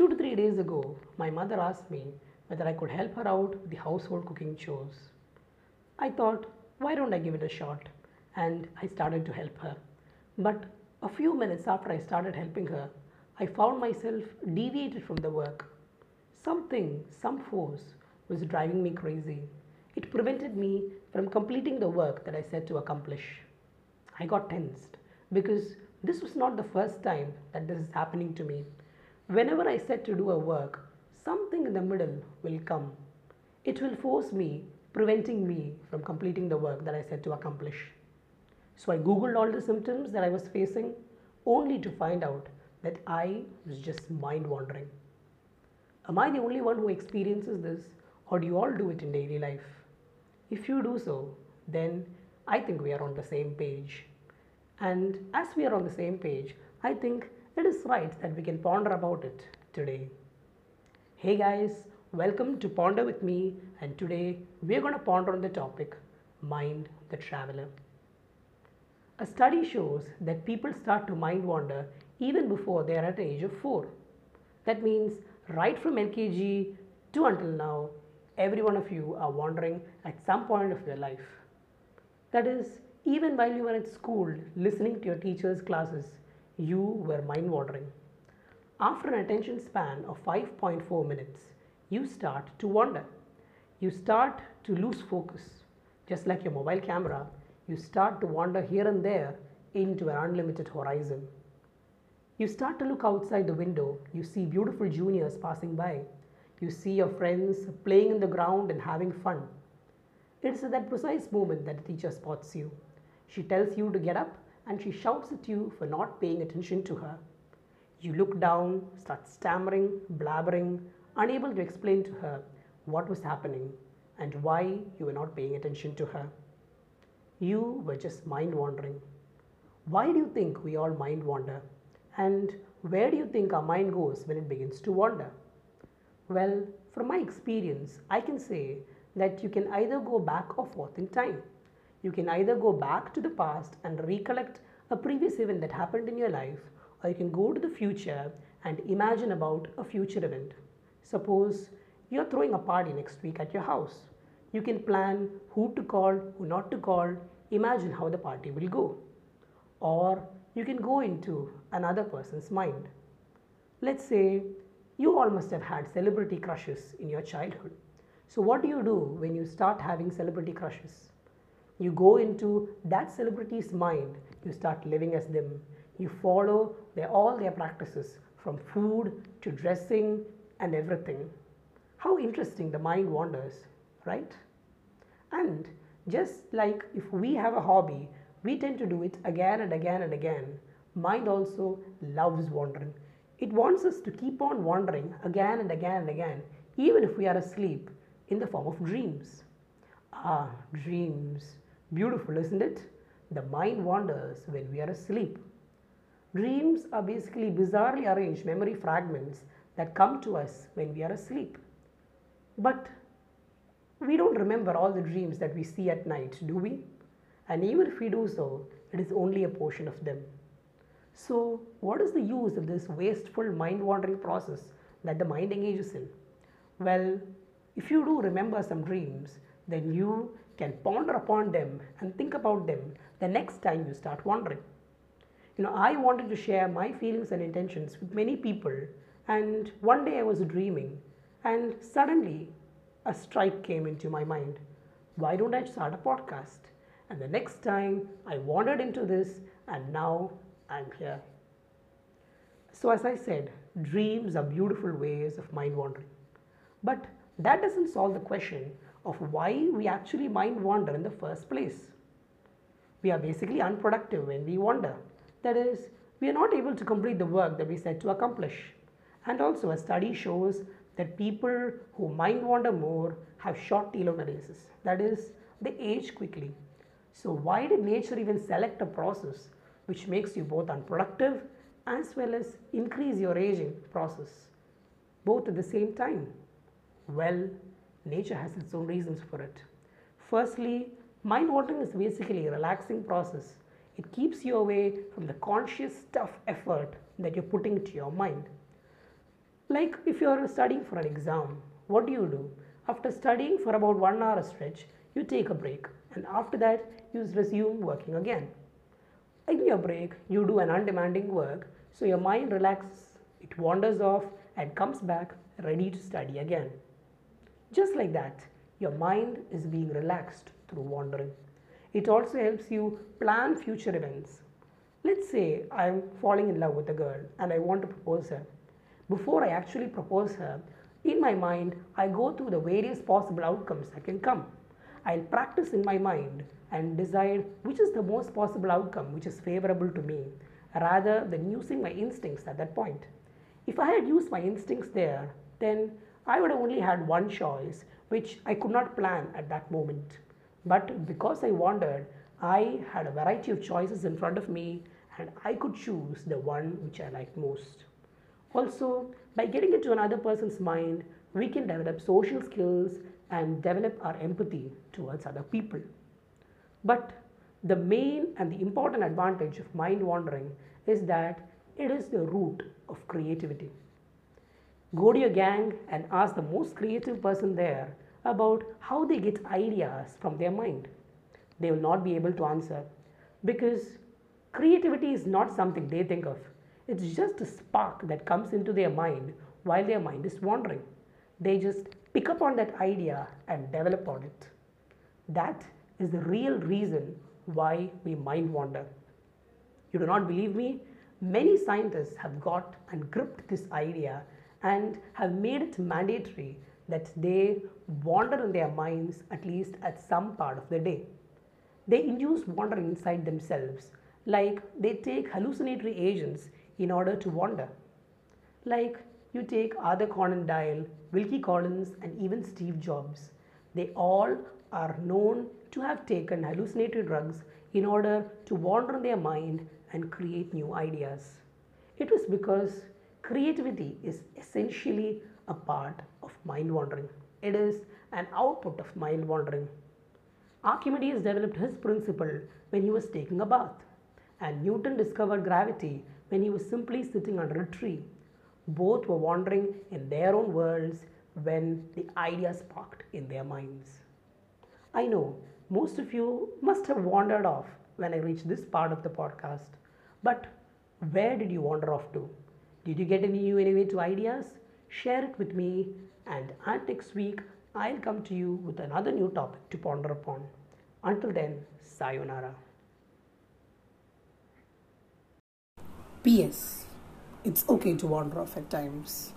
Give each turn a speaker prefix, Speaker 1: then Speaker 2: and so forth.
Speaker 1: Two to three days ago, my mother asked me whether I could help her out with the household cooking chores. I thought, why don't I give it a shot? And I started to help her. But a few minutes after I started helping her, I found myself deviated from the work. Something, some force, was driving me crazy. It prevented me from completing the work that I set to accomplish. I got tensed because this was not the first time that this is happening to me. Whenever I set to do a work, something in the middle will come. It will force me, preventing me from completing the work that I set to accomplish. So I googled all the symptoms that I was facing only to find out that I was just mind wandering. Am I the only one who experiences this, or do you all do it in daily life? If you do so, then I think we are on the same page. And as we are on the same page, I think it is right that we can ponder about it today. Hey guys, welcome to Ponder with me, and today we are going to ponder on the topic Mind the Traveler. A study shows that people start to mind wander even before they are at the age of 4. That means right from LKG to until now, every one of you are wandering at some point of your life. That is, even while you were at school listening to your teacher's classes, you were mind wandering. After an attention span of 5.4 minutes, you start to wander. You start to lose focus. Just like your mobile camera, you start to wander here and there into an unlimited horizon. You start to look outside the window. You see beautiful juniors passing by. You see your friends playing in the ground and having fun. It's at that precise moment that the teacher spots you. She tells you to get up and she shouts at you for not paying attention to her. You look down, start stammering, blabbering, unable to explain to her what was happening and why you were not paying attention to her. You were just mind wandering. Why do you think we all mind wander? And where do you think our mind goes when it begins to wander? Well, from my experience, I can say that you can either go back or forth in time. You can either go back to the past and recollect a previous event that happened in your life, or you can go to the future and imagine about a future event. Suppose you're throwing a party next week at your house. You can plan who to call, who not to call, imagine how the party will go. Or you can go into another person's mind. Let's say you all must have had celebrity crushes in your childhood. So, what do you do when you start having celebrity crushes? You go into that celebrity's mind, you start living as them, you follow their, all their practices from food to dressing and everything. How interesting the mind wanders, right? And just like if we have a hobby, we tend to do it again and again and again. Mind also loves wandering. It wants us to keep on wandering again and again and again, even if we are asleep in the form of dreams. Ah, dreams. Beautiful, isn't it? The mind wanders when we are asleep. Dreams are basically bizarrely arranged memory fragments that come to us when we are asleep. But we don't remember all the dreams that we see at night, do we? And even if we do so, it is only a portion of them. So, what is the use of this wasteful mind wandering process that the mind engages in? Well, if you do remember some dreams, then you can ponder upon them and think about them the next time you start wandering. You know, I wanted to share my feelings and intentions with many people, and one day I was dreaming, and suddenly a strike came into my mind. Why don't I start a podcast? And the next time I wandered into this, and now I'm here. So, as I said, dreams are beautiful ways of mind wandering. But that doesn't solve the question of why we actually mind wander in the first place. We are basically unproductive when we wander. That is, we are not able to complete the work that we set to accomplish. And also, a study shows that people who mind wander more have short telomeres. That is, they age quickly. So, why did nature even select a process which makes you both unproductive as well as increase your aging process both at the same time? Well, nature has its own reasons for it. Firstly, mind wandering is basically a relaxing process. It keeps you away from the conscious tough effort that you're putting to your mind. Like if you are studying for an exam, what do you do? After studying for about one hour stretch, you take a break and after that you resume working again. In your break, you do an undemanding work so your mind relaxes, it wanders off and comes back ready to study again. Just like that, your mind is being relaxed through wandering. It also helps you plan future events. Let's say I'm falling in love with a girl and I want to propose her. Before I actually propose her, in my mind, I go through the various possible outcomes that can come. I'll practice in my mind and decide which is the most possible outcome which is favorable to me rather than using my instincts at that point. If I had used my instincts there, then I would have only had one choice which I could not plan at that moment. But because I wandered, I had a variety of choices in front of me and I could choose the one which I liked most. Also, by getting into another person's mind, we can develop social skills and develop our empathy towards other people. But the main and the important advantage of mind wandering is that it is the root of creativity. Go to your gang and ask the most creative person there about how they get ideas from their mind. They will not be able to answer because creativity is not something they think of. It's just a spark that comes into their mind while their mind is wandering. They just pick up on that idea and develop on it. That is the real reason why we mind wander. You do not believe me? Many scientists have got and gripped this idea and have made it mandatory that they wander in their minds at least at some part of the day. They induce wandering inside themselves, like they take hallucinatory agents in order to wander. Like you take Arthur Conan Doyle, Wilkie Collins, and even Steve Jobs. They all are known to have taken hallucinatory drugs in order to wander their mind and create new ideas. It was because creativity is essentially a part of mind wandering. It is an output of mind wandering. Archimedes developed his principle when he was taking a bath, and Newton discovered gravity when he was simply sitting under a tree. Both were wandering in their own worlds when the idea sparked in their minds. I know most of you must have wandered off when I reached this part of the podcast, but where did you wander off to? Did you get any new innovative ideas? Share it with me, and next week I'll come to you with another new topic to ponder upon. Until then, sayonara.
Speaker 2: P.S. It's okay to wander off at times.